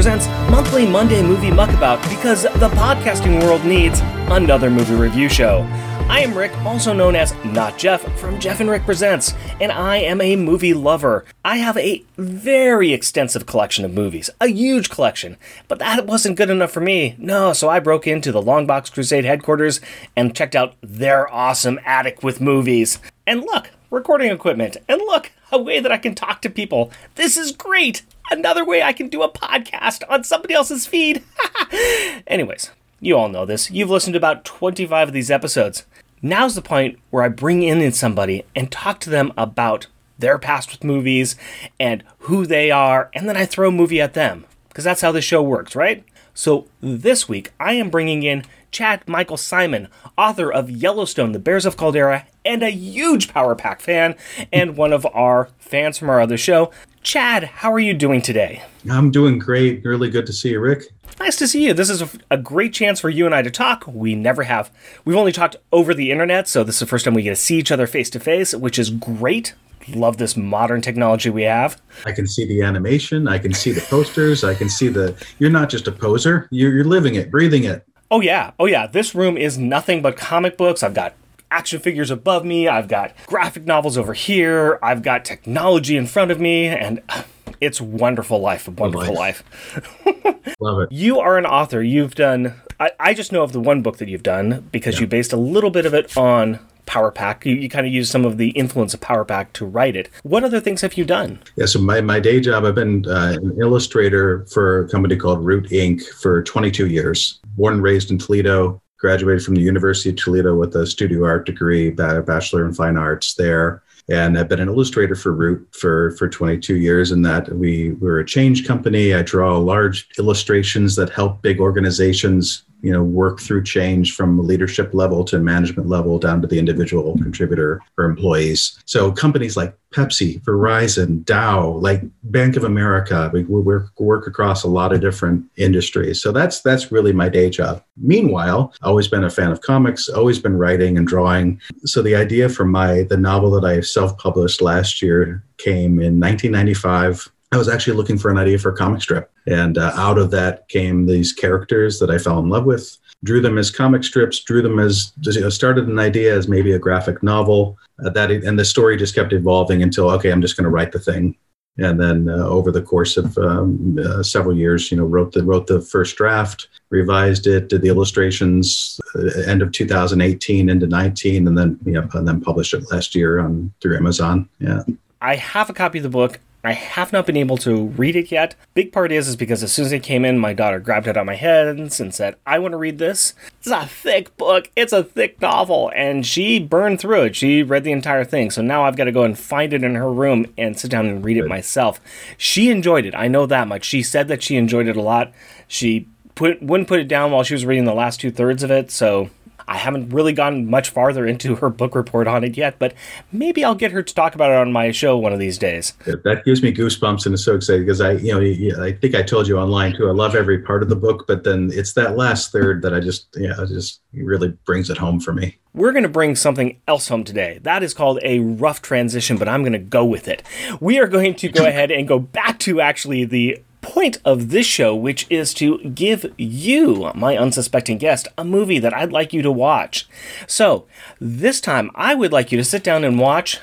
Presents monthly Monday Movie Muckabout because the podcasting world needs another movie review show. I am Rick, also known as Not Jeff from Jeff and Rick Presents, and I am a movie lover. I have a very extensive collection of movies, a huge collection, but that wasn't good enough for me. No, so I broke into the Longbox Crusade headquarters and checked out their awesome attic with movies. And look, recording equipment, and look, a way that I can talk to people. This is great! Another way I can do a podcast on somebody else's feed. Anyways, you all know this. You've listened to about 25 of these episodes. Now's the point where I bring in somebody and talk to them about their past with movies and who they are, and then I throw a movie at them. Because that's how the show works, right? So this week, I am bringing in Chad Michael Simon, author of Yellowstone, The Bears of Caldera, and a huge Power Pack fan, and one of our fans from our other show. Chad, how are you doing today? I'm doing great. Really good to see you, Rick. Nice to see you. This is a, a, great chance for you and I to talk. We never have. We've only talked over the internet, so this is the first time we get to see each other face to face, which is great. Love this modern technology we have. I can see the animation. I can see the posters. I can see the. You're not just a poser. You're, you're living it, breathing it. Oh yeah, oh yeah. This room is nothing but comic books. I've got action figures above me. I've got graphic novels over here. I've got technology in front of me, and it's wonderful life, a wonderful life. Love it. You are an author. You've done. I, I just know of the one book that you've done because yeah. you based a little bit of it on Power Pack. You, you kind of use some of the influence of Power Pack to write it. What other things have you done? Yeah, so my, my day job, I've been uh, an illustrator for a company called Root Inc. for 22 years. Born and raised in Toledo, graduated from the University of Toledo with a studio art degree, bachelor in fine arts there. And I've been an illustrator for Root for, for 22 years. And that we we're a change company. I draw large illustrations that help big organizations you know work through change from leadership level to management level down to the individual contributor or employees. So companies like pepsi verizon dow like bank of america we, we work, across a lot of different industries. So that's that's really my day job. Meanwhile always been a fan of comics always been writing and drawing. So the idea for my the novel that i self-published last year came in 1995 I was actually looking for an idea for a comic strip. And uh, out of that came these characters that I fell in love with, drew them as comic strips, drew them as, you know, started an idea as maybe a graphic novel. Uh, that And the story just kept evolving until, okay, I'm just going to write the thing. And then uh, over the course of um, uh, several years, you know, wrote the wrote the first draft, revised it, did the illustrations, uh, end of 2018 into 19, and then you know, and then published it last year on through Amazon. Yeah. I have a copy of the book. I have not been able to read it yet. Big part is is because as soon as it came in, my daughter grabbed it on my hands and said, "I want to read this." It's a thick book. It's a thick novel, and she burned through it. She read the entire thing. So now I've got to go and find it in her room and sit down and read it myself. She enjoyed it. I know that much. She said that she enjoyed it a lot. She put wouldn't put it down while she was reading the last two thirds of it. So I haven't really gone much farther into her book report on it yet, but maybe I'll get her to talk about it on my show one of these days. That gives me goosebumps and it's so exciting because I, you know, I think I told you online too. I love every part of the book, but then it's that last third that I just, yeah, just really brings it home for me. We're going to bring something else home today. That is called a rough transition, but I'm going to go with it. We are going to go ahead and go back to actually the point of this show, which is to give you, my unsuspecting guest, a movie that I'd like you to watch. So, this time I would like you to sit down and watch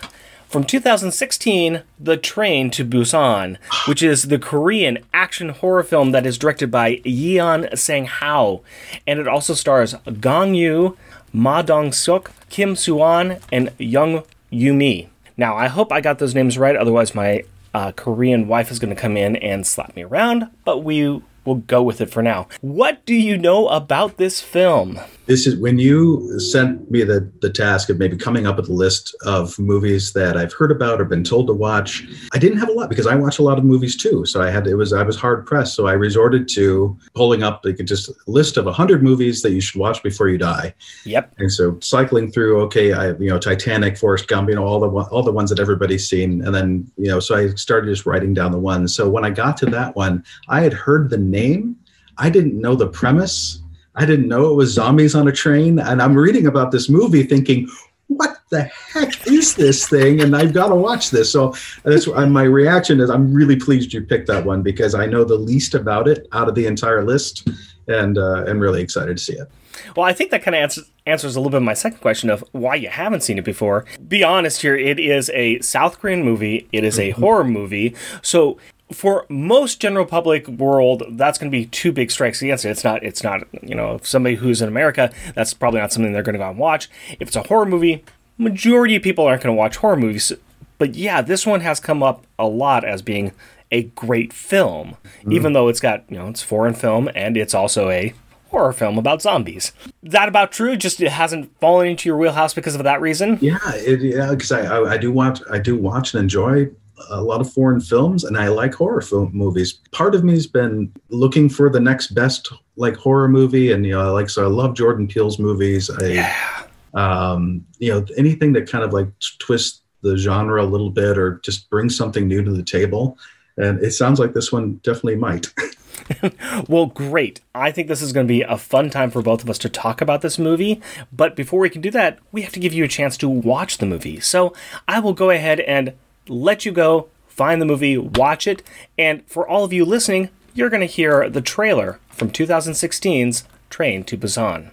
from 2016, The Train to Busan, which is the Korean action horror film that is directed by Yeon Sang Hao. And it also stars Gong Yoo, Ma Dong Suk, Kim Suan, and Young Yumi. Now, I hope I got those names right, otherwise, my uh, Korean wife is going to come in and slap me around, but we will go with it for now. What do you know about this film? This is when you sent me the, the task of maybe coming up with a list of movies that I've heard about or been told to watch. I didn't have a lot because I watch a lot of movies too. So I had it was I was hard pressed. So I resorted to pulling up like just a list of hundred movies that you should watch before you die. Yep. And so cycling through, okay, I you know Titanic, Forrest Gump, you know all the all the ones that everybody's seen, and then you know so I started just writing down the ones. So when I got to that one, I had heard the name. I didn't know the premise I didn't know it was zombies on a train. And I'm reading about this movie thinking, what the heck is this thing? And I've got to watch this. So that's my reaction is I'm really pleased you picked that one because I know the least about it out of the entire list, and uh, I'm really excited to see it. Well, I think that kind of answers, answers a little bit of my second question of why you haven't seen it before. Be honest here, it is a South Korean movie, it is a mm-hmm. horror movie. So for most general public world, that's going to be two big strikes against it. It's not. It's not. You know, if somebody who's in America, that's probably not something they're going to go and watch. If it's a horror movie, majority of people aren't going to watch horror movies. But yeah, this one has come up a lot as being a great film, mm. even though it's got you know it's foreign film and it's also a horror film about zombies. That about true? Just it hasn't fallen into your wheelhouse because of that reason? Yeah, it, yeah. Because I, I, I do watch I do watch and enjoy a lot of foreign films and I like horror film movies. Part of me's been looking for the next best like horror movie and you know like so I love Jordan Peele's movies. I yeah. um you know anything that kind of like twists the genre a little bit or just brings something new to the table. And it sounds like this one definitely might. well, great. I think this is going to be a fun time for both of us to talk about this movie. But before we can do that, we have to give you a chance to watch the movie. So I will go ahead and let you go, find the movie, watch it, and for all of you listening, you're going to hear the trailer from 2016's Train to Busan.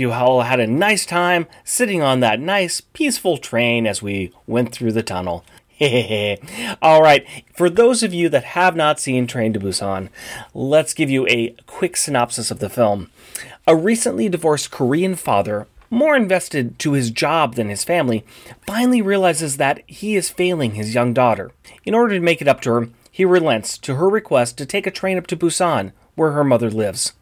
You all had a nice time sitting on that nice, peaceful train as we went through the tunnel. all right, for those of you that have not seen Train to Busan, let's give you a quick synopsis of the film. A recently divorced Korean father, more invested to his job than his family, finally realizes that he is failing his young daughter. In order to make it up to her, he relents to her request to take a train up to Busan, where her mother lives.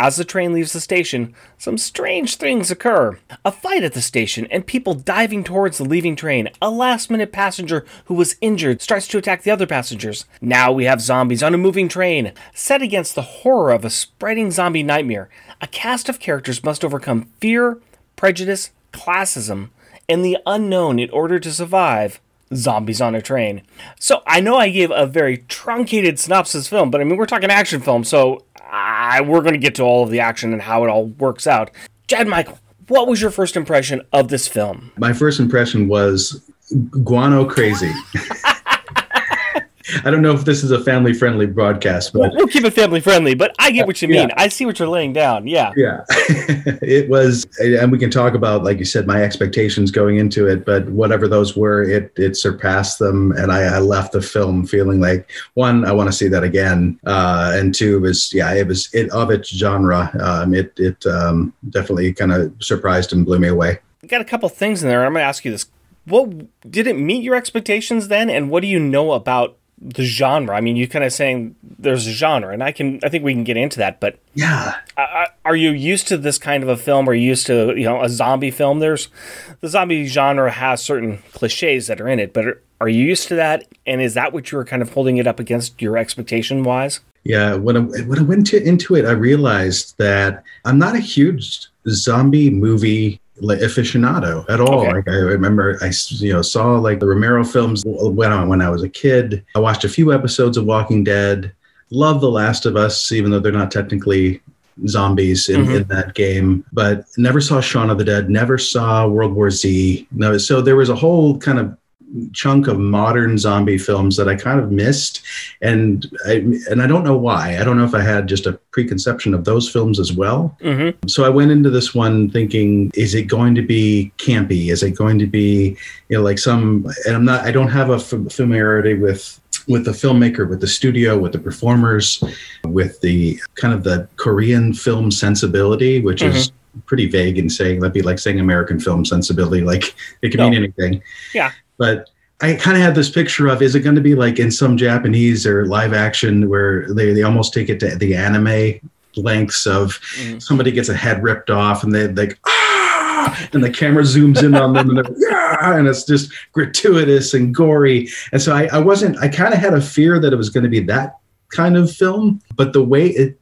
As the train leaves the station, some strange things occur. A fight at the station, and people diving towards the leaving train. A last minute passenger who was injured starts to attack the other passengers. Now we have zombies on a moving train. Set against the horror of a spreading zombie nightmare, a cast of characters must overcome fear, prejudice, classism, and the unknown in order to survive zombies on a train. So I know I gave a very truncated synopsis film, but I mean we're talking action film, so I, we're going to get to all of the action and how it all works out. Chad Michael, what was your first impression of this film? My first impression was guano crazy. I don't know if this is a family friendly broadcast, but we'll, we'll, keep it family friendly. But I get what you mean. Yeah. I see what you're laying down. Yeah, yeah. it was, and we can talk about, like you said, my expectations going into it. But whatever those were, it it surpassed them, and I, I left the film feeling like one, I want to see that again, uh, and two was yeah, it was it of its genre. Um, it it um, definitely kind of surprised and blew me away. You got a couple things in there. I'm going to ask you this what did it meet your expectations then and what do you know about the genre. I mean, you're kind of saying there's a genre, and I can, I think we can get into that. But yeah, are you used to this kind of a film? Are you used to, you know, a zombie film? There's the zombie genre has certain cliches that are in it, but are, are you used to that? And is that what you were kind of holding it up against your expectation wise? Yeah, when I, when I went to, into it, I realized that I'm not a huge zombie movie like aficionado at all. Okay. Like I remember, I you know saw like the Romero films when I, when I was a kid. I watched a few episodes of Walking Dead. Love The Last of Us, even though they're not technically zombies in, Mhm. in that game. But never saw Shaun of the Dead. Never saw World War Z. No, so there was a whole kind of chunk of modern zombie films that I kind of missed, and I, and I don't know why. I don't know if I had just a preconception of those films as well. hmm So I went into this one thinking, is it going to be campy? Is it going to be, you know, like some? And I'm not. I don't have a f- familiarity with with the filmmaker, with the studio, with the performers, with the kind of the Korean film sensibility, which is pretty vague in saying that'd be like saying American film sensibility, like it can No. mean anything. Yeah. But I kind of had this picture of is it going to be like in some Japanese or live action where they, they almost take it to the anime lengths of Mhm. somebody gets a head ripped off and they like ah and the camera zooms in on them and they're yeah and it's just gratuitous and gory and so I, I wasn't I kind of had a fear that it was going to be that kind of film but the way it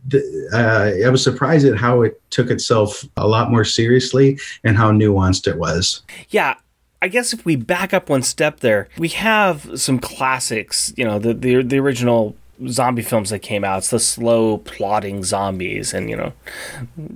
uh, I was surprised at how it took itself a lot more seriously and how nuanced it was Yeah, I guess if we back up one step there, we have some classics. You know, the the, the original zombie films that came out. It's the slow plotting zombies, and you know,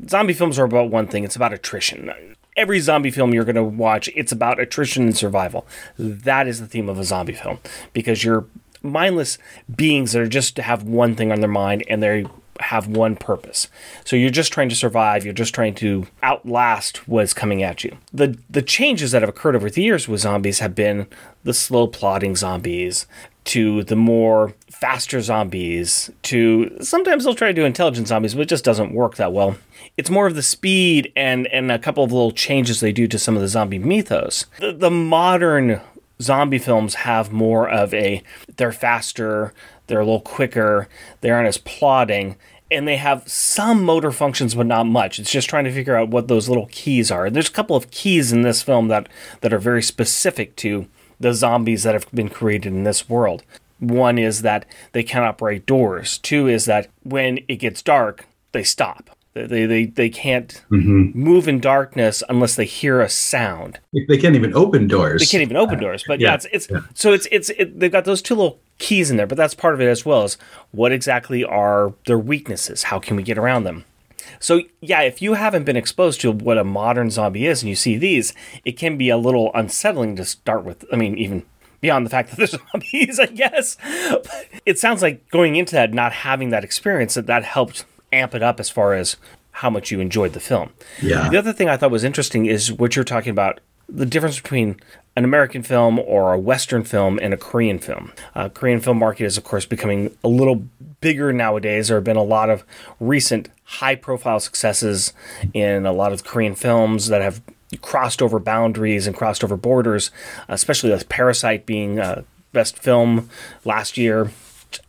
zombie films are about one thing. It's about attrition. Every zombie film you're going to watch, it's about attrition and survival. That is the theme of a zombie film because you're mindless beings that are just to have one thing on their mind and they have one purpose. So you're just trying to survive, you're just trying to outlast what's coming at you. The the changes that have occurred over the years with zombies have been the slow plodding zombies to the more faster zombies to sometimes they'll try to do intelligent zombies but it just doesn't work that well. It's more of the speed and and a couple of little changes they do to some of the zombie mythos. The, the modern zombie films have more of a they're faster, they're a little quicker, they aren't as plodding, and they have some motor functions but not much. It's just trying to figure out what those little keys are. There's a couple of keys in this film that that are very specific to the zombies that have been created in this world. One is that they cannot break doors. Two is that when it gets dark, they stop. They, they, they, can't mm-hmm. move in darkness unless they hear a sound. they can't even open doors They can't even open uh, doors. But yeah, yeah, it's it's so it's it's it, they've got those two little keys in there. But that's part of it as well as what exactly are their weaknesses? How can we get around them? So yeah, if you haven't been exposed to what a modern zombie is and you see these, it can be a little unsettling to start with. I mean, even beyond the fact that there's zombies, I guess. But it sounds like going into that, not having that experience, that that helped amp it up as far as how much you enjoyed the film. Yeah. The other thing I thought was interesting is what you're talking about the difference between an American film or a Western film and a Korean film. Uh, Korean film market is, of course, becoming a little bigger nowadays. There have been a lot of recent high profile successes in a lot of Korean films that have crossed over boundaries and crossed over borders, especially with Parasite being uh, best film last year.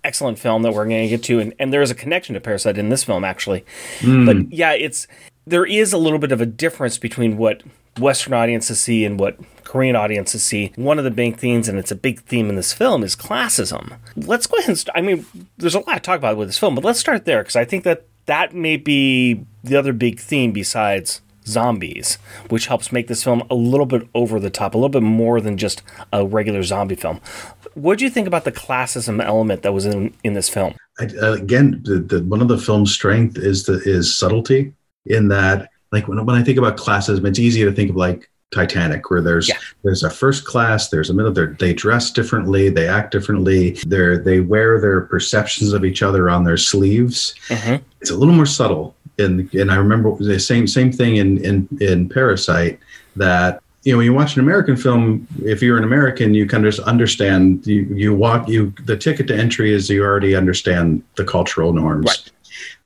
Excellent film that we're going to get to, and, and there is a connection to Parasite in this film actually. Hmm. But yeah, it's there is a little bit of a difference between what Western audiences see and what Korean audiences see. One of the big themes, and it's a big theme in this film, is classism. Let's go ahead and. St- I mean, there's a lot to talk about with this film, but let's start there because I think that that may be the other big theme besides zombies, which helps make this film a little bit over the top, a little bit more than just a regular zombie film. What do you think about the classism element that was in in this film? I, uh, again, the, the, one of the film's strength is the is subtlety. In that, like when, when I think about classism, it's easy to think of like Titanic, where there's Yeah. there's a first class, there's a middle. They're, dress differently, they act differently. They they wear their perceptions of each other on their sleeves. Mhm. It's a little more subtle. And and I remember the same same thing in in in Parasite that you know when you watch an American film, if you're an American, you kind of just understand. You you walk you the ticket to entry is you already understand the cultural norms. Right.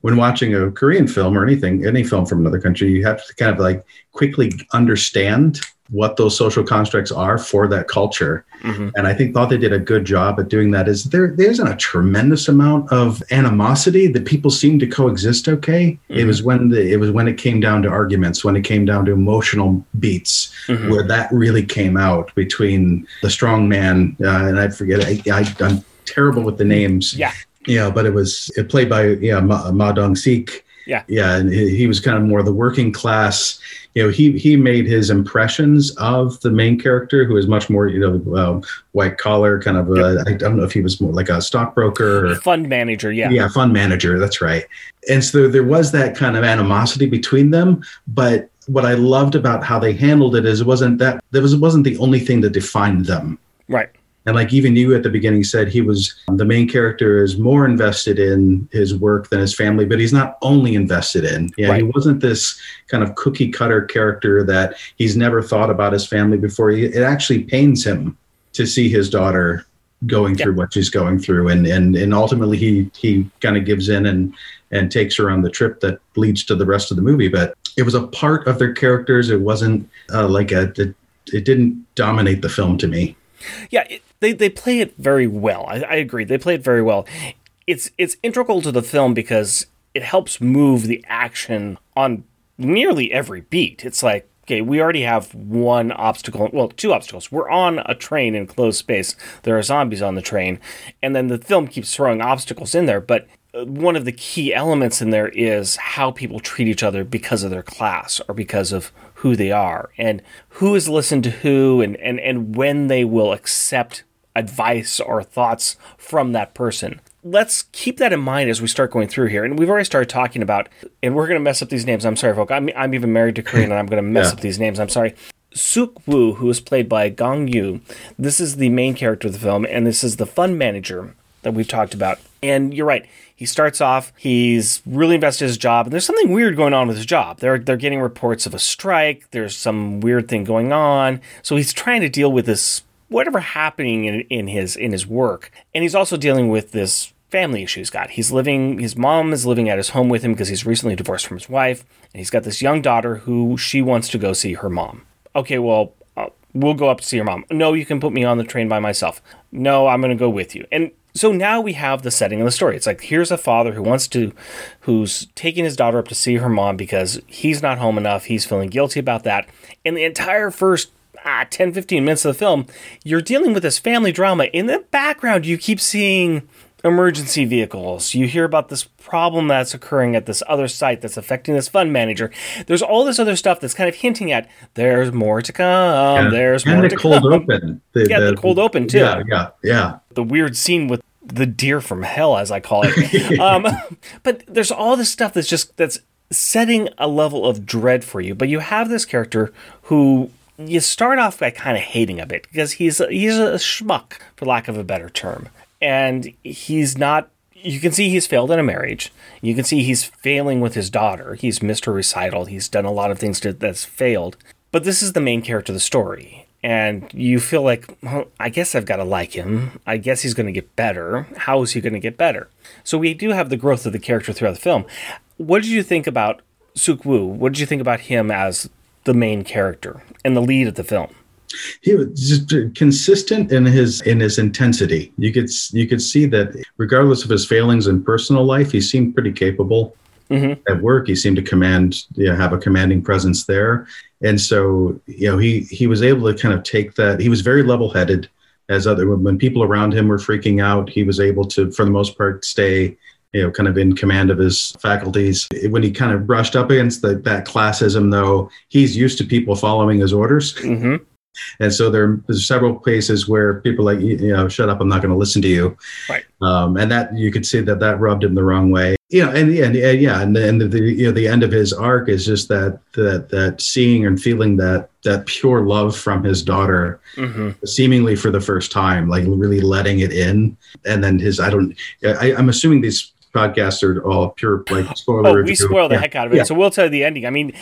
When watching a Korean film or anything, any film from another country, you have to kind of like quickly understand what those social constructs are for that culture. Mhm. And I think thought they did a good job at doing that. Is there there isn't a tremendous amount of animosity that people seem to coexist okay. It Mhm. was when the it was when it came down to arguments, when it came down to emotional beats, Mhm. where that really came out between the strong man uh, and I forget I, I I'm terrible with the names. Yeah. Yeah, but it was it played by yeah Ma, Ma Dong Seok. Yeah. yeah, and he, he was kind of more the working class. You know, he he made his impressions of the main character, who is much more you know uh, white collar, kind of. Uh, I don't know if he was more like a stockbroker or Fund manager, yeah. yeah, fund manager. That's right. And so there was that kind of animosity between them. But what I loved about how they handled it is it wasn't that there was it wasn't the only thing that defined them. Right. And like even you at the beginning said, he was the main character is more invested in his work than his family, but he's not only invested in. Yeah, he wasn't this kind of cookie cutter character that he's never thought about his family before. It actually pains him to see his daughter going through what she's going through, and and and ultimately he he kind of gives in and and takes her on the trip that leads to the rest of the movie. But it was a part of their characters. It wasn't uh, like a it, it didn't dominate the film to me. Yeah, it, they they play it very well. I, I agree. They play it very well. It's it's integral to the film because it helps move the action on nearly every beat. It's like okay, we already have one obstacle. Well, two obstacles. We're on a train in closed space. There are zombies on the train, and then the film keeps throwing obstacles in there. But one of the key elements in there is how people treat each other because of their class or because of who they are and who is listened to who and, and, and when they will accept advice or thoughts from that person. Let's keep that in mind as we start going through here. And we've already started talking about, and we're going to mess up these names. I'm sorry, folks. I'm, I'm even married to Korean and I'm going to mess Yeah. up these names. I'm sorry. Suk Woo, who is played by Gong Yoo, this is the main character of the film, and this is the fund manager that we've talked about. And you're right. He starts off, he's really invested in his job, and there's something weird going on with his job. They're they're getting reports of a strike, there's some weird thing going on. So he's trying to deal with this whatever happening in, in his in his work. And he's also dealing with this family issue he's got. He's living his mom is living at his home with him because he's recently divorced from his wife, and he's got this young daughter who she wants to go see her mom. Okay, well, uh, we'll go up to see your mom. No, you can put me on the train by myself. No, I'm going to go with you. And so now we have the setting of the story. It's like here's a father who wants to, who's taking his daughter up to see her mom because he's not home enough. He's feeling guilty about that. And the entire first ah, 10, 15 minutes of the film, you're dealing with this family drama. In the background, you keep seeing emergency vehicles. You hear about this problem that's occurring at this other site that's affecting this fund manager. There's all this other stuff that's kind of hinting at there's more to come. There's and more the to cold come. open. The, Yeah, the cold open, too. Yeah, yeah, yeah. The weird scene with the deer from hell, as I call it. um, but there's all this stuff that's just that's setting a level of dread for you. But you have this character who you start off by kind of hating a bit because he's a, he's a schmuck, for lack of a better term, and he's not. You can see he's failed in a marriage. You can see he's failing with his daughter. He's missed her recital. He's done a lot of things to, that's failed. But this is the main character of the story. And you feel like, well, I guess I've got to like him. I guess he's going to get better. How is he going to get better? So we do have the growth of the character throughout the film. What did you think about Suk Woo? What did you think about him as the main character and the lead of the film? He was just consistent in his in his intensity. You could you could see that regardless of his failings in personal life, he seemed pretty capable. Mhm. At work, he seemed to command, you know, have a commanding presence there, and so you know he he was able to kind of take that. He was very level headed. As other when people around him were freaking out, he was able to, for the most part, stay you know, kind of in command of his faculties. When he kind of brushed up against the, that classism, though, he's used to people following his orders. Mm-hmm. And so there, there's several places where people like, you know, shut up, I'm not going to listen to you. Right. Um, and that you could see that that rubbed him the wrong way. You know, and, and, and yeah, and then the, you know, the end of his arc is just that, that, that seeing and feeling that, that pure love from his daughter, Mm-hmm. seemingly for the first time, like really letting it in. And then his, I don't, I, I'm assuming these podcasts are all pure, like spoiler Oh, we review. spoil the Yeah. heck out of it. Yeah. So we'll tell you the ending. I mean,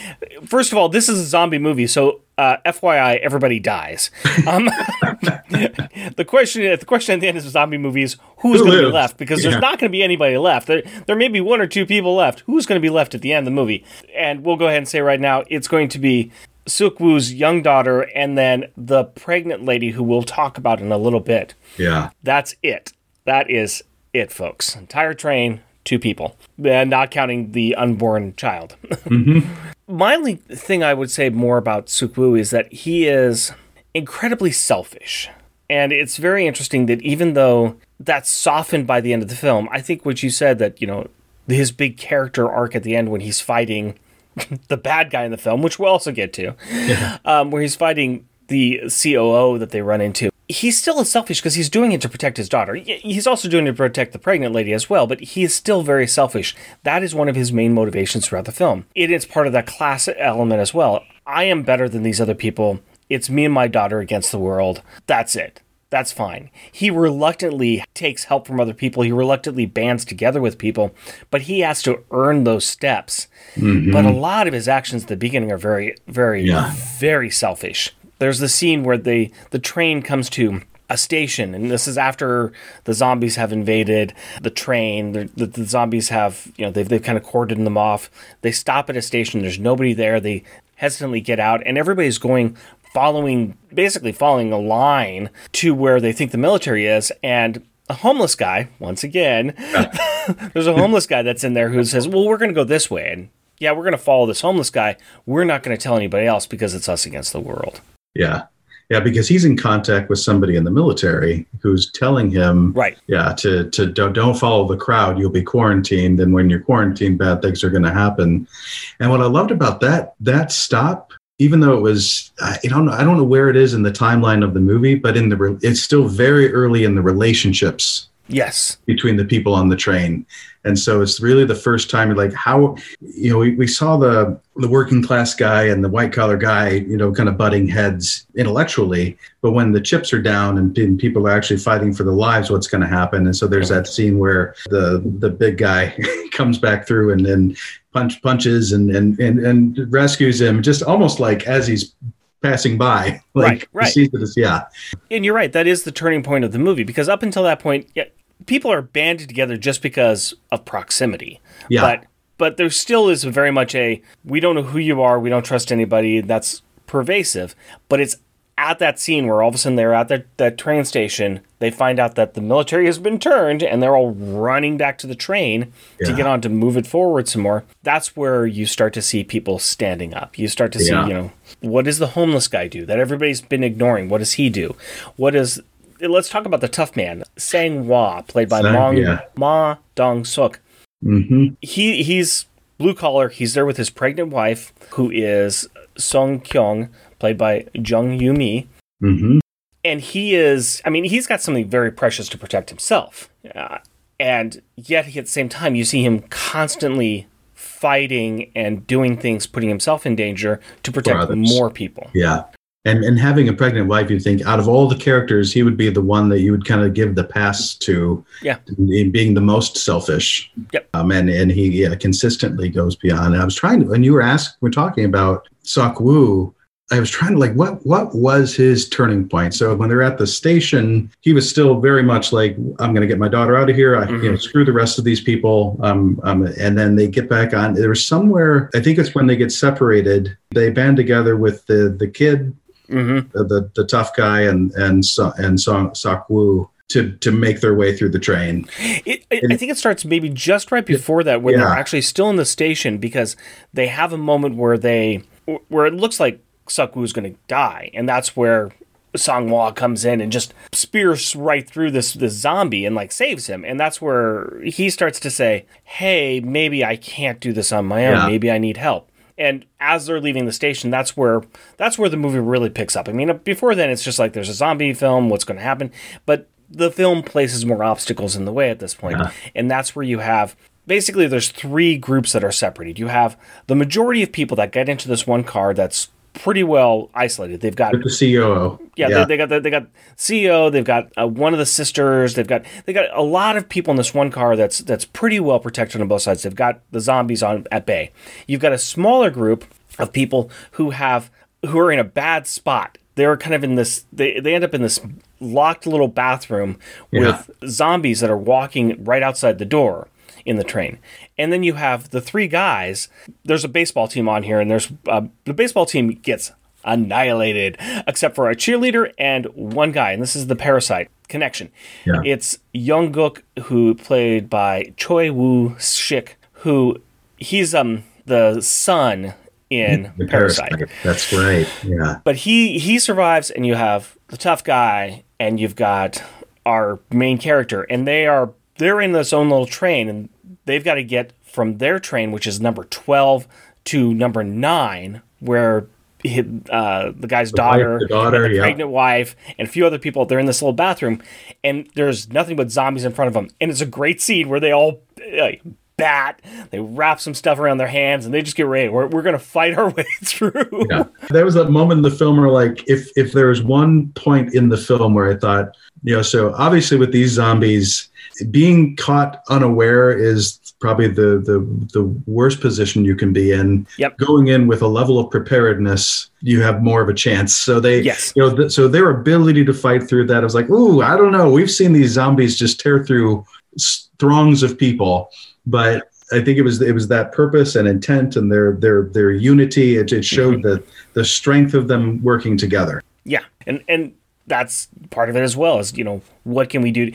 first of all, this is a zombie movie, so uh, FYI, everybody dies. Um, the question, the question at the end of the zombie movie is who's Who going to be left? Because there's not going to be anybody left. There, there may be one or two people left. Who's going to be left at the end of the movie? And we'll go ahead and say right now, it's going to be Suk Woo's young daughter, and then the pregnant lady who we'll talk about in a little bit. Yeah. That's it. That is it, folks. Entire train, two people, uh, not counting the unborn child. My only thing I would say more about Sukwu is that he is incredibly selfish. And it's very interesting that even though that's softened by the end of the film. I think what you said that, you know, his big character arc at the end when he's fighting the bad guy in the film, which we'll also get to, yeah. um, where he's fighting the COO that they run into. He's still selfish because he's doing it to protect his daughter. He's also doing it to protect the pregnant lady as well, but he is still very selfish. That is one of his main motivations throughout the film. It is part of that class element as well. I am better than these other people. It's me and my daughter against the world. That's it. That's fine. He reluctantly takes help from other people. He reluctantly bands together with people, but he has to earn those steps. Mm-hmm. But a lot of his actions at the beginning are very, very, yeah. very selfish. There's the scene where the the train comes to a station, and this is after the zombies have invaded the train. The, the, zombies have, you know, they've, they've kind of cordoned them off. They stop at a station. There's nobody there. They hesitantly get out, and everybody's going following, basically following a line to where they think the military is. And a homeless guy, once again, there's a homeless guy that's in there who says, Well, we're going to go this way. And yeah, we're going to follow this homeless guy. We're not going to tell anybody else because it's us against the world. Yeah. Yeah, because he's in contact with somebody in the military who's telling him, right? Yeah, to to don't, don't follow the crowd. You'll be quarantined, and when you're quarantined, bad things are going to happen. And what I loved about that that stop even though it was I don't know I don't know where it is in the timeline of the movie, but in the it's still very early in the relationships. Yes, between the people on the train, and so it's really the first time like how you know we, we saw the the working class guy and the white collar guy you know kind of butting heads intellectually, but when the chips are down and, and people are actually fighting for their lives, what's going to happen? And so there's that scene where the the big guy comes back through and then punch punches and and and, and rescues him just almost like as he's passing by. Like, right, right. This, yeah. And you're right. That is the turning point of the movie because up until that point, yeah, people are banded together just because of proximity. Yeah. But but there still is very much a we don't know who you are, we don't trust anybody. That's pervasive. But it's at that scene where all of a sudden they're at that, that train station, they find out that the military has been turned and they're all running back to the train yeah. to get on to move it forward some more. That's where you start to see people standing up. You start to see, yeah. you know, what does the homeless guy do that everybody's been ignoring? What does he do? What is let's talk about the tough man, Sang Hwa, played by Sang, Mong, yeah. Ma Dong Suk. Mm-hmm. He he's blue collar. He's there with his pregnant wife, who is Song Kyung, played by Jung Yu Mi. Mm-hmm. And he is, I mean, he's got something very precious to protect himself. Uh, and yet, at the same time, you see him constantly fighting and doing things, putting himself in danger to protect more people. Yeah. And, and having a pregnant wife, you think out of all the characters, he would be the one that you would kind of give the pass to, yeah, being the most selfish. Yep. Um, and and he yeah, consistently goes beyond. And I was trying to, and you were asked, we're talking about Sok Woo, I was trying to like what what was his turning point. So when they're at the station, he was still very much like, "I'm going to get my daughter out of here. I, mm-hmm. you know, mm-hmm. screw the rest of these people." Um, um, and then they get back on. There was somewhere. I think it's when they get separated. They band together with the the kid, mm-hmm. the, the, the tough guy, and and and Song Sok Woo to to make their way through the train. It, it, I think it starts maybe just right before that when yeah. they're actually still in the station because they have a moment where they where it looks like is going to die, and that's where Sang Hwa comes in and just spears right through this this zombie and like saves him, and that's where he starts to say, "Hey, maybe I can't do this on my own. Yeah. Maybe I need help." And as they're leaving the station, that's where that's where the movie really picks up. I mean, before then, it's just like there's a zombie film. What's going to happen? But the film places more obstacles in the way at this point, yeah. and that's where you have basically there's three groups that are separated. You have the majority of people that get into this one car that's pretty well isolated. They've got With the CEO. Yeah, yeah. They, they, got the, they got CEO. They've got uh, one of the sisters. They've got they got a lot of people in this one car that's that's pretty well protected on both sides. They've got the zombies on at bay. You've got a smaller group of people who have who are in a bad spot. They're kind of in this. They they end up in this locked little bathroom yeah. with zombies that are walking right outside the door in the train. And then you have the three guys. There's a baseball team on here, and there's uh, the baseball team gets annihilated, except for a cheerleader and one guy, and this is the parasite connection. Yeah. It's Young Gook, who played by Choi Woo Shik, who he's um the son in the Parasite. Parasite. That's right. Yeah. But he he survives, and you have the tough guy, and you've got our main character, and they are they're in this own little train, and they've got to get from their train, which is number twelve, to number nine, where uh, the guy's The daughter, wife, the daughter, and the yeah. pregnant wife, and a few other people. They're in this little bathroom, and there's nothing but zombies in front of them. And it's a great scene where they all like, bat, they wrap some stuff around their hands, and they just get ready. We're, we're gonna fight our way through. yeah. There was that moment in the film where, like, if if there was one point in the film where I thought, you know, so obviously with these zombies, being caught unaware is probably the the the worst position you can be in. Yep. Going in with a level of preparedness, you have more of a chance. So they, Yes. you know, th- so their ability to fight through that, I was like, ooh, I don't know. We've seen these zombies just tear through s- throngs of people, but I think it was it was that purpose and intent and their their their unity. It, it showed mm-hmm. the the strength of them working together. Yeah, and and that's part of it as well. Is you know what can we do?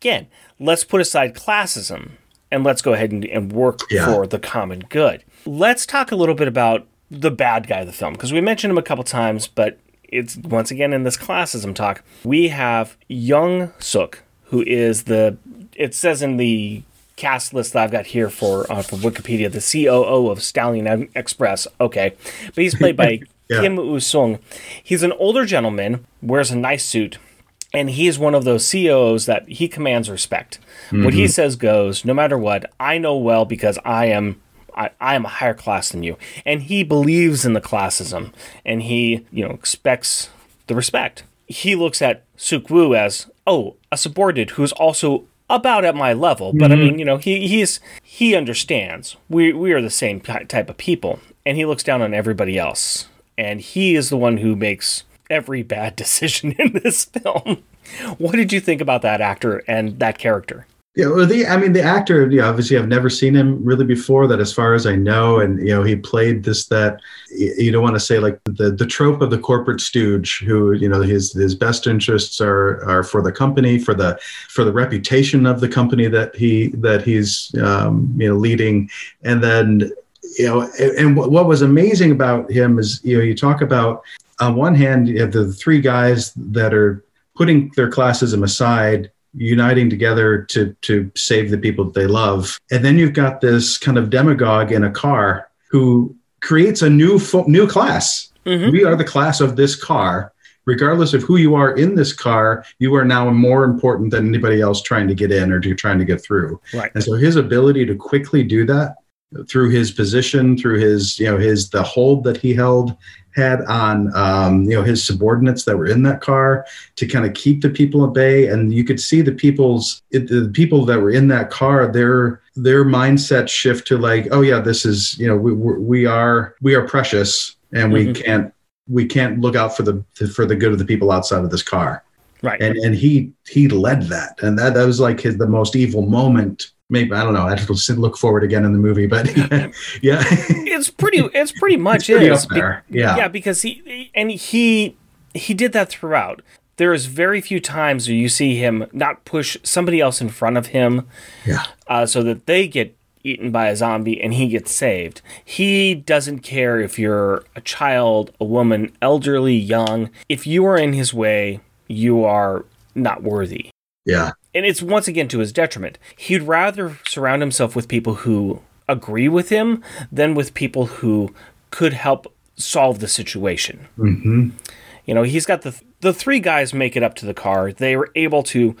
Again, let's put aside classism and let's go ahead and, and work Yeah. for the common good. Let's talk a little bit about the bad guy of the film because we mentioned him a couple times, but it's once again in this classism talk. We have Young Suk, who is the. It says in the cast list that I've got here for uh, for Wikipedia, the COO of Stallion Express. Okay, but he's played by Yeah. Kim Woo Sung. He's an older gentleman, wears a nice suit, and he is one of those COOs that he commands respect. What he says goes, no matter what. I know well because I am. I, I am a higher class than you, and he believes in the classism, and he, you know, expects the respect. He looks at Suk Woo as, oh, a subordinate who's also about at my level, but I mm-hmm. mean, you know, he he's he understands. We we are the same type of people, and he looks down on everybody else, and he is the one who makes every bad decision in this film. What did you think about that actor and that character? Yeah, well, the I mean, the actor. You know, obviously, I've never seen him really before. That, as far as I know, and you know, he played this that you don't want to say like the the trope of the corporate stooge, who you know his his best interests are are for the company, for the for the reputation of the company that he that he's um, you know leading, and then you know, and, and what was amazing about him is you know you talk about on one hand you have the three guys that are putting their classism aside uniting together to to save the people that they love and then you've got this kind of demagogue in a car who creates a new fo- new class Mhm. we are the class of this car regardless of who you are in this car you are now more important than anybody else trying to get in or to trying to get through Right. and so his ability to quickly do that through his position through his you know his the hold that he held had on um, you know his subordinates that were in that car to kind of keep the people at bay and you could see the people's it, the people that were in that car their their mindset shift to like oh yeah this is you know we we are we are precious and we Mhm. can't we can't look out for the for the good of the people outside of this car Right. and and he he led that and that that was like his the most evil moment maybe i don't know i have to sit- look forward again in the movie but yeah. It's pretty it's pretty much pretty is up there. Yeah. yeah because he and he he did that throughout. There is very few times where you see him not push somebody else in front of him yeah. uh, so that they get eaten by a zombie and he gets saved. He doesn't care if you're a child a woman elderly young. If you are in his way you are not worthy. Yeah and it's once again to his detriment. He'd rather surround himself with people who agree with him than with people who could help solve the situation. hmm You know, he's got the the three guys make it up to the car. They were able to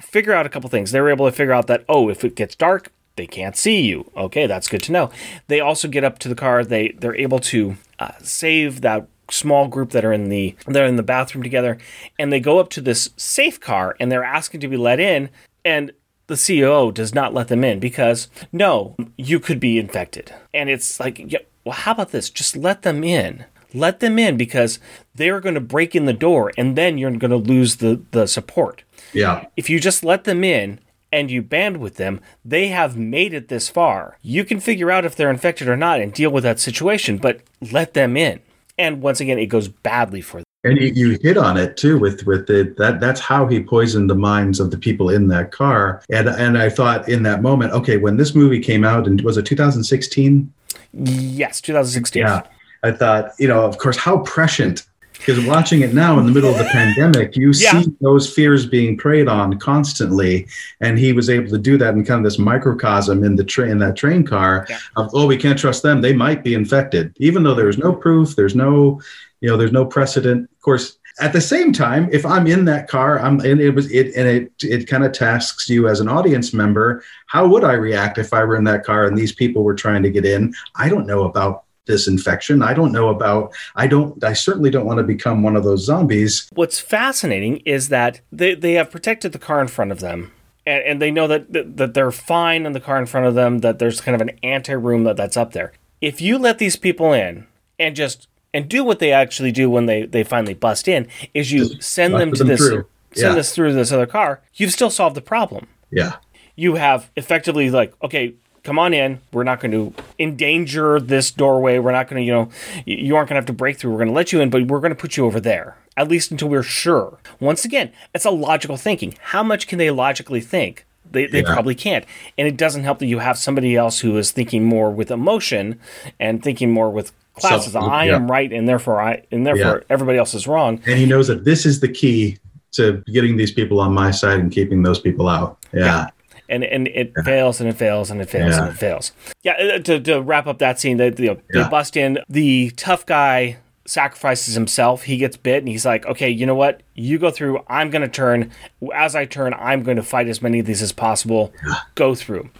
figure out a couple things. They were able to figure out that oh, if it gets dark, they can't see you. Okay, that's good to know. They also get up to the car. They they're able to uh, save that small group that are in the they're in the bathroom together, and they go up to this safe car and they're asking to be let in, and the CEO does not let them in because no, you could be infected. And it's like, yeah, well, how about this? Just let them in. Let them in because they're going to break in the door and then you're going to lose the, the support. yeah If you just let them in and you band with them, they have made it this far. You can figure out if they're infected or not and deal with that situation, but let them in. And once again, it goes badly for them. and you, you hit on it too with with it that that's how he poisoned the minds of the people in that car and and i thought in that moment okay when this movie came out and was it 2016 Yes, 2016. yeah i thought you know of course how prescient because watching it now in the middle of the pandemic, you Yeah. see those fears being preyed on constantly, and he was able to do that in kind of this microcosm in the train in that train car Yeah. of oh, we can't trust them; they might be infected, even though there's no proof, there's no, you know, there's no precedent. Of course, at the same time, if I'm in that car, I'm and it was it and it it kind of tasks you as an audience member. How would I react if I were in that car and these people were trying to get in? I don't know about this infection. I don't know about. I don't. I certainly don't want to become one of those zombies. What's fascinating is that they, they have protected the car in front of them. And, and they know that, that that they're fine in the car in front of them. That there's kind of an anti room that, that's up there. If you let these people in and just and do what they actually do when they, they finally bust in, is you send them to them this through. send Yeah. this through this other car. You've still solved the problem. Yeah. you have effectively like, okay, come on in. We're not going to endanger this doorway. We're not going to, you know, you aren't going to have to break through. We're going to let you in, but we're going to put you over there, at least until we're sure. Once again, it's a logical thinking. How much can they logically think? They, they Yeah. probably can't. And it doesn't help that you have somebody else who is thinking more with emotion and thinking more with classes. Self- I yeah. am right, and therefore I, and therefore Yeah. everybody else is wrong. And he knows that this is the key to getting these people on my side and keeping those people out. Yeah. And and it fails and it fails and it fails and it fails. Yeah, uh, to, to wrap up that scene, they, you know, they bust in. The tough guy sacrifices himself. He gets bit, and he's like, "Okay, you know what? You go through. I'm going to turn. As I turn, I'm going to fight as many of these as possible. Go through."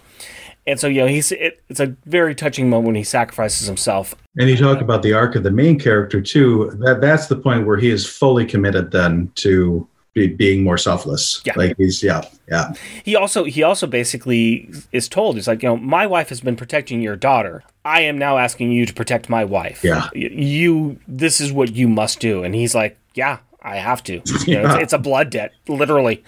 And so, you know, he's it, it's a very touching moment when he sacrifices himself. And you talk about the arc of the main character too. That that's the point where he is fully committed then to be, being more selfless. Yeah. Like he's yeah yeah He also he also basically is told he's like, you know, my wife has been protecting your daughter. I am now asking you to protect my wife. Yeah. You this is what you must do. And he's like, yeah, I have to. You know, it's, it's a blood debt, literally.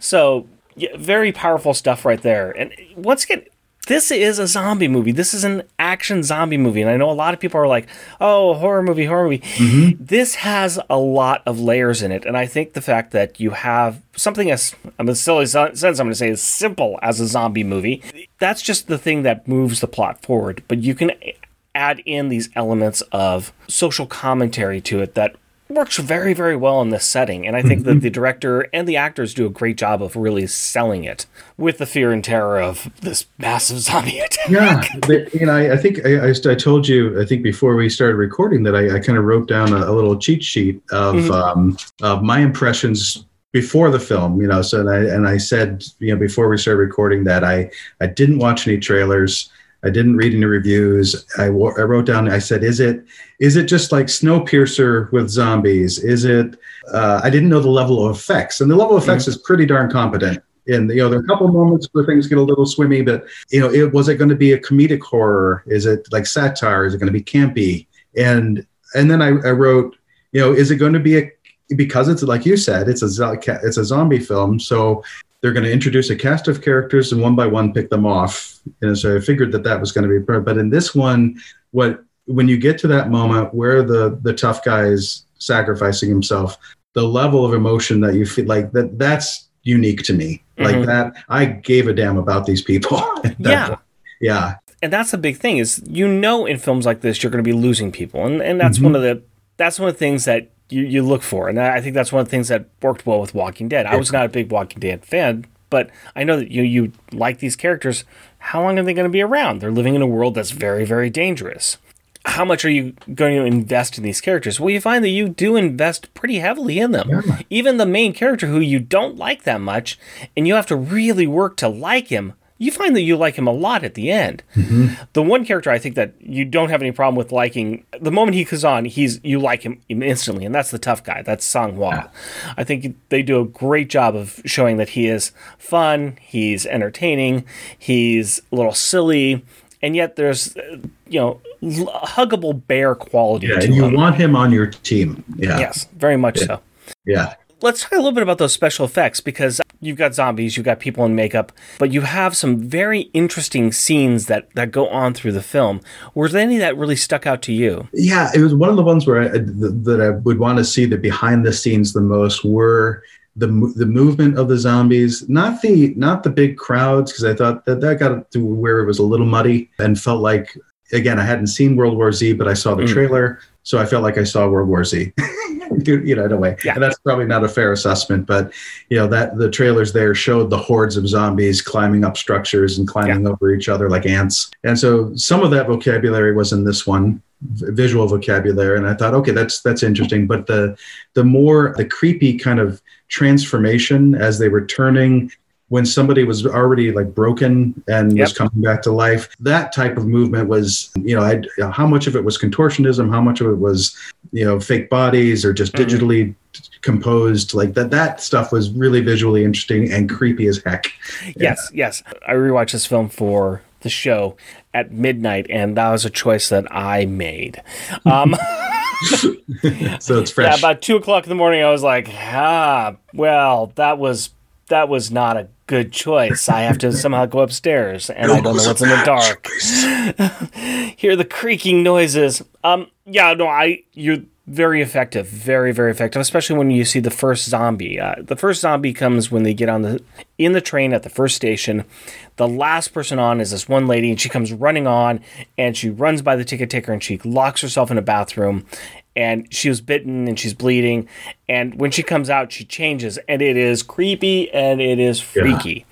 So yeah, very powerful stuff right there. And once again. This is a zombie movie. This is an action zombie movie. And I know a lot of people are like, oh, horror movie, horror movie. Mm-hmm. This has a lot of layers in it. And I think the fact that you have something as, I'm a silly sense, I'm going to say as simple as a zombie movie, that's just the thing that moves the plot forward. But you can add in these elements of social commentary to it that works very, very well in this setting. And I think that the director and the actors do a great job of really selling it with the fear and terror of this massive zombie attack. yeah. But, you know, I, I think I, I, I told you I think before we started recording that I, I kind of wrote down a, a little cheat sheet of Mhm. um, of my impressions before the film. You know, so and I and I said you know before we started recording that I I didn't watch any trailers. I didn't read any reviews. I, I wrote down. I said, "Is it is it just like Snowpiercer with zombies? Is it?" Uh, I didn't know the level of effects, and the level of effects is pretty darn competent. And you know, there are a couple moments where things get a little swimmy, but you know, it was it going to be a comedic horror? Is it like satire? Is it going to be campy? And and then I, I wrote, you know, is it going to be a because it's like you said, it's a it's a zombie film, so they're going to introduce a cast of characters and one by one pick them off. And so I figured that that was going to be, but in this one, what when you get to that moment where the the tough guy is sacrificing himself, the level of emotion that you feel like that that's unique to me. Like Mhm. that, I gave a damn about these people. Yeah. point. yeah, and that's the big thing is you know in films like this you're going to be losing people and, and that's Mhm. one of the that's one of the things that you, you look for. And i think that's one of the things that worked well with walking dead. I was not a big walking dead fan but i know that you you like these characters. How long are they going to be around? They're living in a world that's very very dangerous. How much are you going to invest in these characters? Well you find that you do invest pretty heavily in them. Yeah. even the main character who you don't like that much and you have to really work to like him you find that you like him a lot at the end the one character I think that you don't have any problem with liking, the moment he comes on, he's you like him instantly, and that's the tough guy. That's Sang Hwa. I think they do a great job of showing that he is fun, he's entertaining, he's a little silly, and yet there's uh, you know l- huggable bear quality yeah, and you him. want him on your team. Yeah, yes, very much so. yeah. Let's talk a little bit about those special effects because you've got zombies, you've got people in makeup, but you have some very interesting scenes that, that go on through the film. Were there any that really stuck out to you? Yeah, it was one of the ones where I, that I would want to see the behind the scenes the most were the the movement of the zombies, not the not the big crowds because I thought that that got to where it was a little muddy and felt like again, I hadn't seen World War Z, but I saw the Mm. trailer, so I felt like I saw World War Z. you know, in a way, Yeah. and that's probably not a fair assessment, but you know that the trailers there showed the hordes of zombies climbing up structures and climbing over each other like ants, and so some of that vocabulary was in this one visual vocabulary. And i thought okay that's that's interesting. But the the more the creepy kind of transformation as they were turning when somebody was already like broken and was coming back to life that type of movement was you know I, how much of it was contortionism how much of it was you know fake bodies or just Mhm. digitally composed like that that stuff was really visually interesting and creepy as heck Yes, yes. I rewatched this film for the show at midnight, and that was a choice that I made. Um, so it's fresh yeah, about two o'clock in the morning, I was like, ah, well, that was that was not a good choice. I have to somehow go upstairs, and I don't know what's in the dark. Hear the creaking noises. Um, yeah, no, I you're very effective, very very effective, especially when you see the first zombie. Uh, the first zombie comes when they get on the in the train at the first station. The last person on is this one lady, and she comes running on, and she runs by the ticket taker, and she locks herself in a bathroom. And she was bitten and she's bleeding. And when she comes out, she changes, and it is creepy and it is freaky.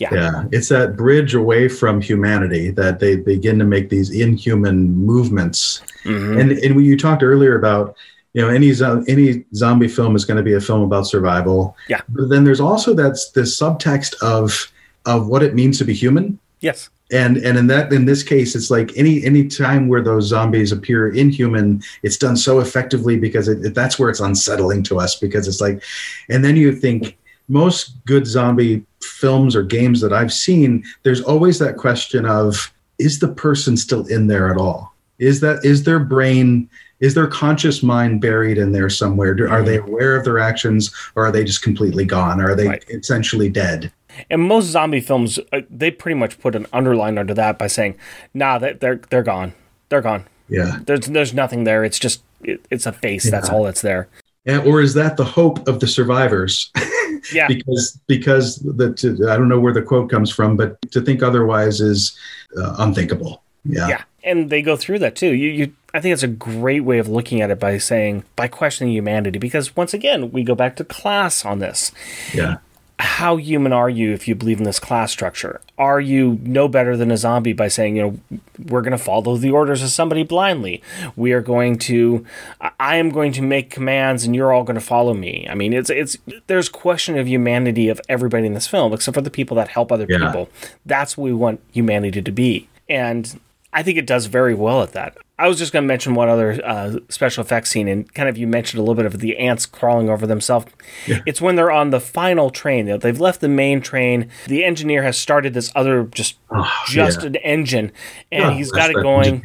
Yeah, it's that bridge away from humanity that they begin to make these inhuman movements. Mhm. And and when you talked earlier about, you know, any zo- any zombie film is going to be a film about survival. Yeah. But then there's also that's this subtext of of what it means to be human. Yes. And and in that in this case, it's like any any time where those zombies appear inhuman, it's done so effectively because it, it- that's where it's unsettling to us because it's like, and then you think most good zombie films or games that I've seen, there's always that question of is the person still in there at all? Is that is their brain is their conscious mind buried in there somewhere? Do, are they mm-hmm. aware of their actions or are they just completely gone? Are they Right. essentially dead? And most zombie films, uh, they pretty much put an underline under that by saying, "Nah, they- they're they're gone. They're gone. Yeah. There's there's nothing there. It's just it, it's a face. That's all that's there." And, or is that the hope of the survivors? Yeah. because because the to, I don't know where the quote comes from, but to think otherwise is uh, unthinkable. Yeah. Yeah, and they go through that too. You, you, I think it's a great way of looking at it by saying by questioning humanity, because once again we go back to class on this. Yeah. How human are you if you believe in this class structure? Are you no better than a zombie by saying, you know, we're going to follow the orders of somebody blindly? We are going to, I- am going to make commands, and you're all going to follow me. I mean, it's it's there's question of humanity of everybody in this film, except for the people that help other Yeah. people. That's what we want humanity to be, and I think it does very well at that. I was just going to mention one other uh, special effects scene, and kind of you mentioned a little bit of the ants crawling over themselves. It's when they're on the final train. They've left the main train. The engineer has started this other just Oh, just yeah. an engine, and Oh, he's got it going.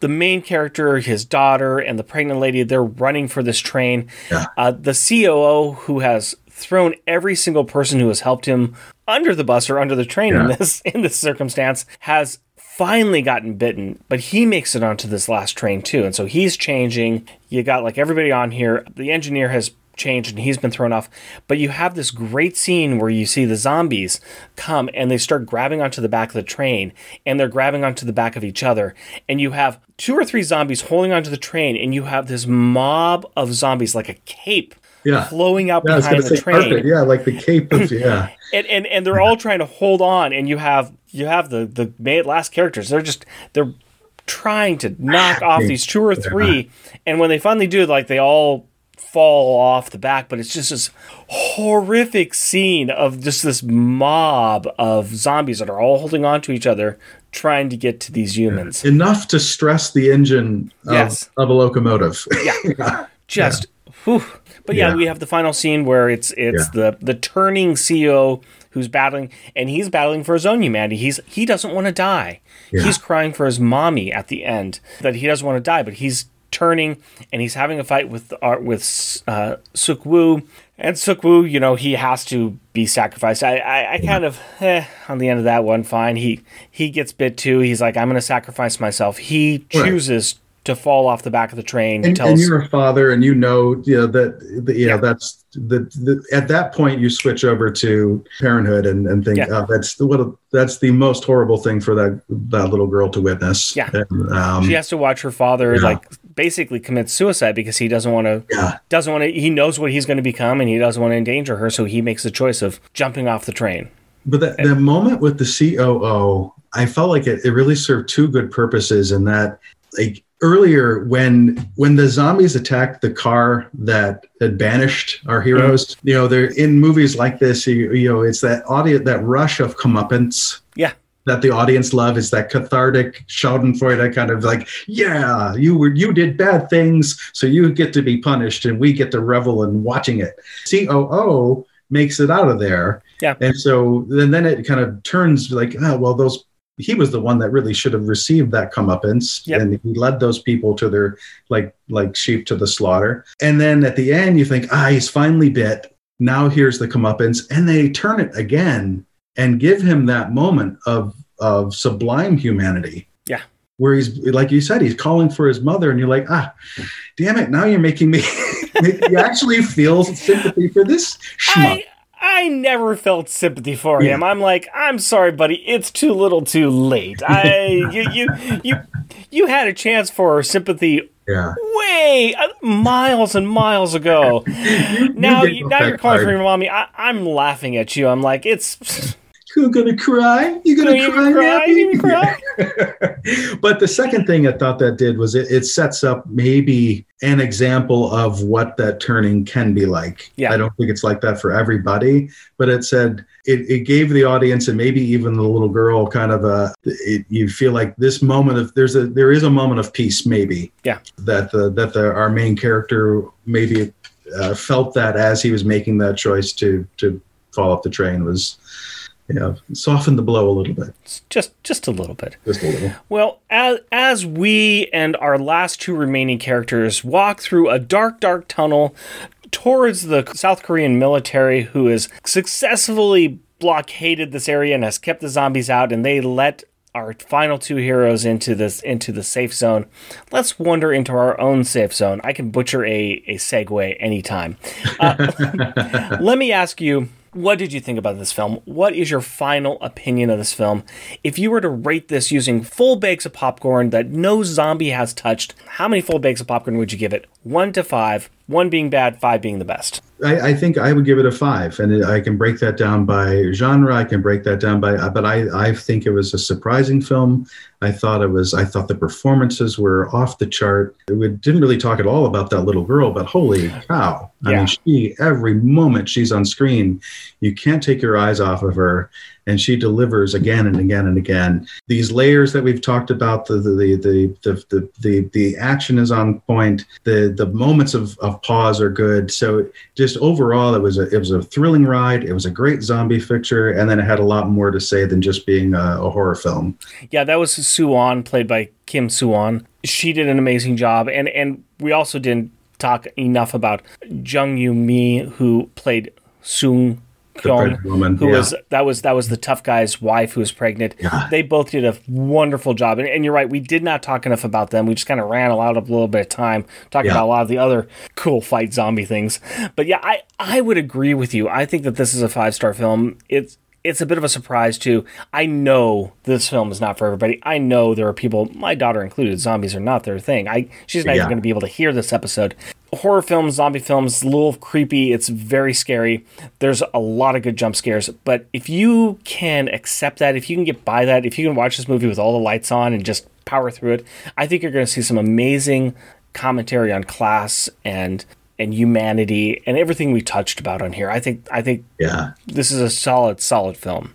The main character, his daughter, and the pregnant lady, they're running for this train. Yeah. Uh, the COO, who has thrown every single person who has helped him under the bus or under the train in this in this circumstance, has finally gotten bitten, but he makes it onto this last train too. And so he's changing. You got like everybody on here. The engineer has changed and he's been thrown off. But you have this great scene where you see the zombies come and they start grabbing onto the back of the train and they're grabbing onto the back of each other. And you have two or three zombies holding onto the train and you have this mob of zombies like a cape Yeah. flowing out Yeah, behind the train carpet. Yeah, like the cape of yeah. and and, and they're all trying to hold on and you have you have the the last characters. They're just they're trying to knock off these two or three. and when they finally do like they all fall off the back but it's just this horrific scene of just this mob of zombies that are all holding on to each other trying to get to these humans. Enough to stress the engine of, Yes. of a locomotive. yeah. Just whew. but yeah, Yeah. we have the final scene where it's it's the the turning CEO who's battling and he's battling for his own humanity. He's he doesn't want to die. Yeah. He's crying for his mommy at the end that he doesn't want to die, but he's turning and he's having a fight with uh, with uh, Suk Woo. And Suk Woo, you know, he has to be sacrificed. I, I, I kind of eh, on the end of that one, fine. He he gets bit too. He's like, I'm going to sacrifice myself. He chooses. Right. To fall off the back of the train. And, and you're a father, and you know, you know that, the, you Yeah. know, that's the, the at that point you switch over to parenthood and, and think Yeah. oh, that's the, what a, that's the most horrible thing for that that little girl to witness. Yeah. And, um, she has to watch her father Yeah. like basically commit suicide because he doesn't want to yeah. doesn't want to he knows what he's going to become and he doesn't want to endanger her so he makes the choice of jumping off the train But that, the moment with the COO, I felt like it, it really served two good purposes in that like earlier when when the zombies attacked the car that had banished our mm-hmm. heroes, you know, they're in movies like this, you, you know, it's that audience that rush of comeuppance. Yeah. That the audience love is that cathartic Schadenfreude kind of like, yeah, you were you did bad things, so you get to be punished, and we get to revel in watching it. COO makes it out of there. Yeah. And so then, then it kind of turns like, oh, well, those he was the one that really should have received that comeuppance, Yep. and he led those people to their like like sheep to the slaughter. And then at the end, you think, ah, he's finally bit. Now here's the comeuppance, and they turn it again and give him that moment of of sublime humanity. Yeah. Where he's like you said, he's calling for his mother, and you're like, ah, damn it! Now you're making me. me actually feel sympathy for this schmuck. I I never felt sympathy for Yeah. him. I'm like, I'm sorry, buddy. It's too little, too late. I you you you you had a chance for sympathy yeah. way uh, miles and miles ago. now you, now you're calling for your mommy. I, I'm laughing at you. I'm like, it's You're gonna cry. You're gonna You cry. gonna cry? Happy? You gonna but the second thing I thought that did was it, it sets up maybe an example of what that turning can be like. Yeah. I don't think it's like that for everybody, but it said it, it gave the audience and maybe even the little girl kind of a it, you feel like this moment of there's a there is a moment of peace maybe. Yeah. That the that the our main character maybe uh, felt that as he was making that choice to to fall off the train was you know softened the blow a little bit just just a little bit. just a little Well, as, as we and our last two remaining characters walk through a dark, dark tunnel towards the South Korean military, who has successfully blockaded this area and has kept the zombies out, and they let our final two heroes into this into the safe zone. Let's wander into our own safe zone. I can butcher a, a segue anytime. Uh, let me ask you what did you think about this film? What is your final opinion of this film? If you were to rate this using full bakes of popcorn that no zombie has touched, how many full bakes of popcorn would you give it? One to five, one being bad, five being the best. I, I think I would give it a five, and I can break that down by genre. I can break that down by, uh, but I, I think it was a surprising film. I thought it was. I thought the performances were off the chart. We didn't really talk at all about that little girl, but holy cow! I Yeah. mean, she every moment she's on screen, you can't take your eyes off of her, and she delivers again and again and again. These layers that we've talked about, the the the the the the, the, action is on point. The the moments of, of pause are good. So just overall, it was a it was a thrilling ride. It was a great zombie picture, and then it had a lot more to say than just being a, a horror film. Yeah, that was Su-an, played by Kim Su-an. She did an amazing job, and and we also didn't talk enough about Jung Yu Mi, who played Sung Pregnant woman, who yeah. was that was that was the tough guy's wife who was pregnant. Yeah. They both did a wonderful job, and, and you're right. We did not talk enough about them. We just kind of ran a lot of a little bit of time talking Yeah. about a lot of the other cool fight zombie things. But yeah, I I would agree with you. I think that this is a five star film. It's it's a bit of a surprise too. I know this film is not for everybody. I know there are people, my daughter included, zombies are not their thing. I she's not Yeah. even going to be able to hear this episode. Horror films, zombie films, a little creepy. It's very scary. There's a lot of good jump scares, but if you can accept that, if you can get by that, if you can watch this movie with all the lights on and just power through it, I think you're going to see some amazing commentary on class and and humanity and everything we touched about on here. I think I think Yeah. this is a solid solid film.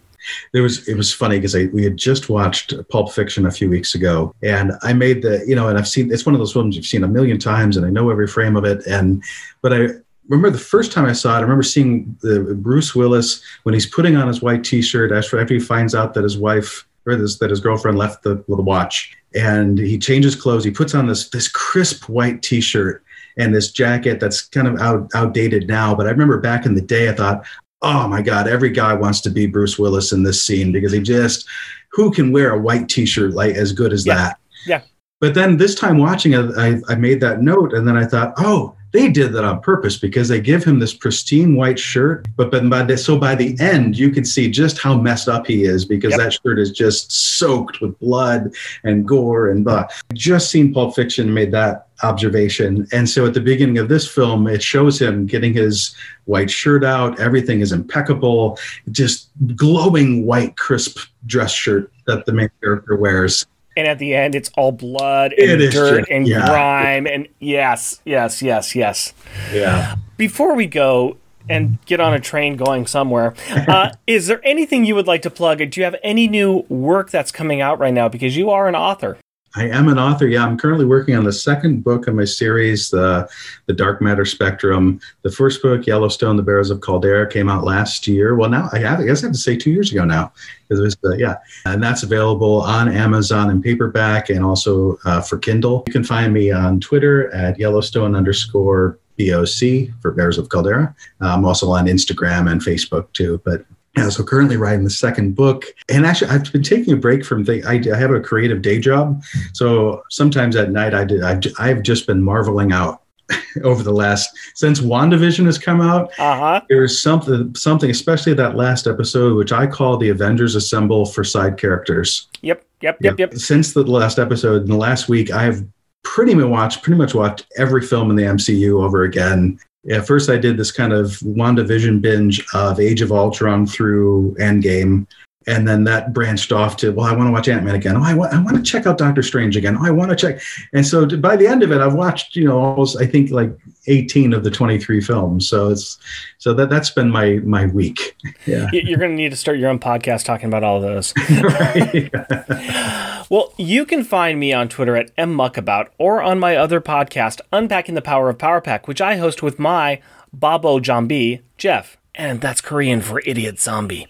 It was it was funny because we had just watched Pulp Fiction a few weeks ago, and I made the you know, and I've seen it's one of those films you've seen a million times, and I know every frame of it, and but I remember the first time I saw it. I remember seeing the Bruce Willis when he's putting on his white T-shirt after he finds out that his wife or this, that his girlfriend left the watch, and he changes clothes. He puts on this this crisp white T-shirt and this jacket that's kind of out, outdated now. But I remember back in the day, I thought, oh my God, every guy wants to be Bruce Willis in this scene because he just, who can wear a white t shirt like as good as Yeah. that? Yeah. But then this time watching it, I, I made that note, and then I thought, oh, they did that on purpose because they give him this pristine white shirt. But, but by the, so by the end, you can see just how messed up he is because yep. that shirt is just soaked with blood and gore and blah. Just seen Pulp Fiction made that observation. And so at the beginning of this film, it shows him getting his white shirt out. Everything is impeccable, just glowing white, crisp dress shirt that the main character wears and at the end it's all blood and dirt just, and yeah. grime and yes yes yes yes. Yeah. Before we go and get on a train going somewhere uh, is there anything you would like to plug? Do you have any new work that's coming out right now? Because you are an author I am an author. Yeah, I'm currently working on the second book of my series, the the Dark Matter Spectrum. The first book, Yellowstone: The Bears of Caldera, came out last year. Well, now I, have, I guess I have to say two years ago now, it was uh, yeah, and that's available on Amazon in paperback and also uh, for Kindle. You can find me on Twitter at Yellowstone underscore BOC for Bears of Caldera. I'm also on Instagram and Facebook too, but yeah, so currently writing the second book, and actually I've been taking a break from the. I, I have a creative day job, so sometimes at night I did. I've, I've just been marveling out over the last since WandaVision has come out. Uh-huh. There's something, something, especially that last episode, which I call the Avengers Assemble for side characters. Yep, yep, yep, yep. Since the last episode, in the last week, I've pretty much watched pretty much watched every film in the MCU over again at first I did this kind of WandaVision binge of Age of Ultron through Endgame. And then that branched off to, well, I want to watch Ant Man again. Oh, I want, I want to check out Doctor Strange again. Oh, I want to check. And so by the end of it, I've watched, you know, almost, I think like 18 of the 23 films. So it's, so that, that's been my, my week. Yeah. You're going to need to start your own podcast talking about all of those. Well, you can find me on Twitter at mmuckabout or on my other podcast, Unpacking the Power of Power Pack, which I host with my Babo Jambi, Jeff and that's Korean for idiot zombie.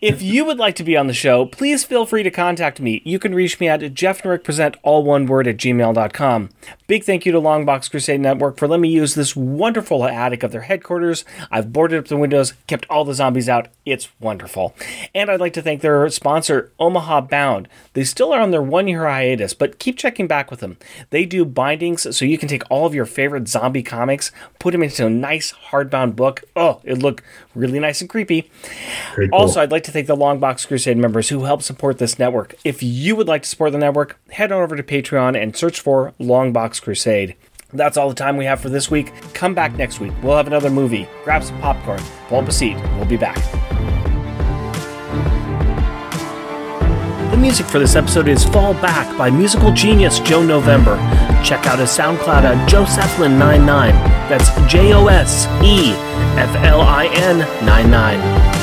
If you would like to be on the show, please feel free to contact me. You can reach me at jeffandrickpresent, all one word, at gmail.com. Big thank you to Longbox Crusade Network for letting me use this wonderful attic of their headquarters. I've boarded up the windows, kept all the zombies out. It's wonderful. And I'd like to thank their sponsor, Omaha Bound. They still are on their one year hiatus, but keep checking back with them. They do bindings so you can take all of your favorite zombie comics, put them into a nice hardbound book. Oh, it look really nice and creepy. Cool. Also, I'd like to thank the Longbox Crusade members who help support this network. If you would like to support the network, head on over to Patreon and search for Longbox Crusade. That's all the time we have for this week. Come back next week. We'll have another movie. Grab some popcorn, pull up a seat. We'll be back. The music for this episode is Fall Back by musical genius Joe November. Check out his SoundCloud at Joseflin99. That's J O S E F L I N 99.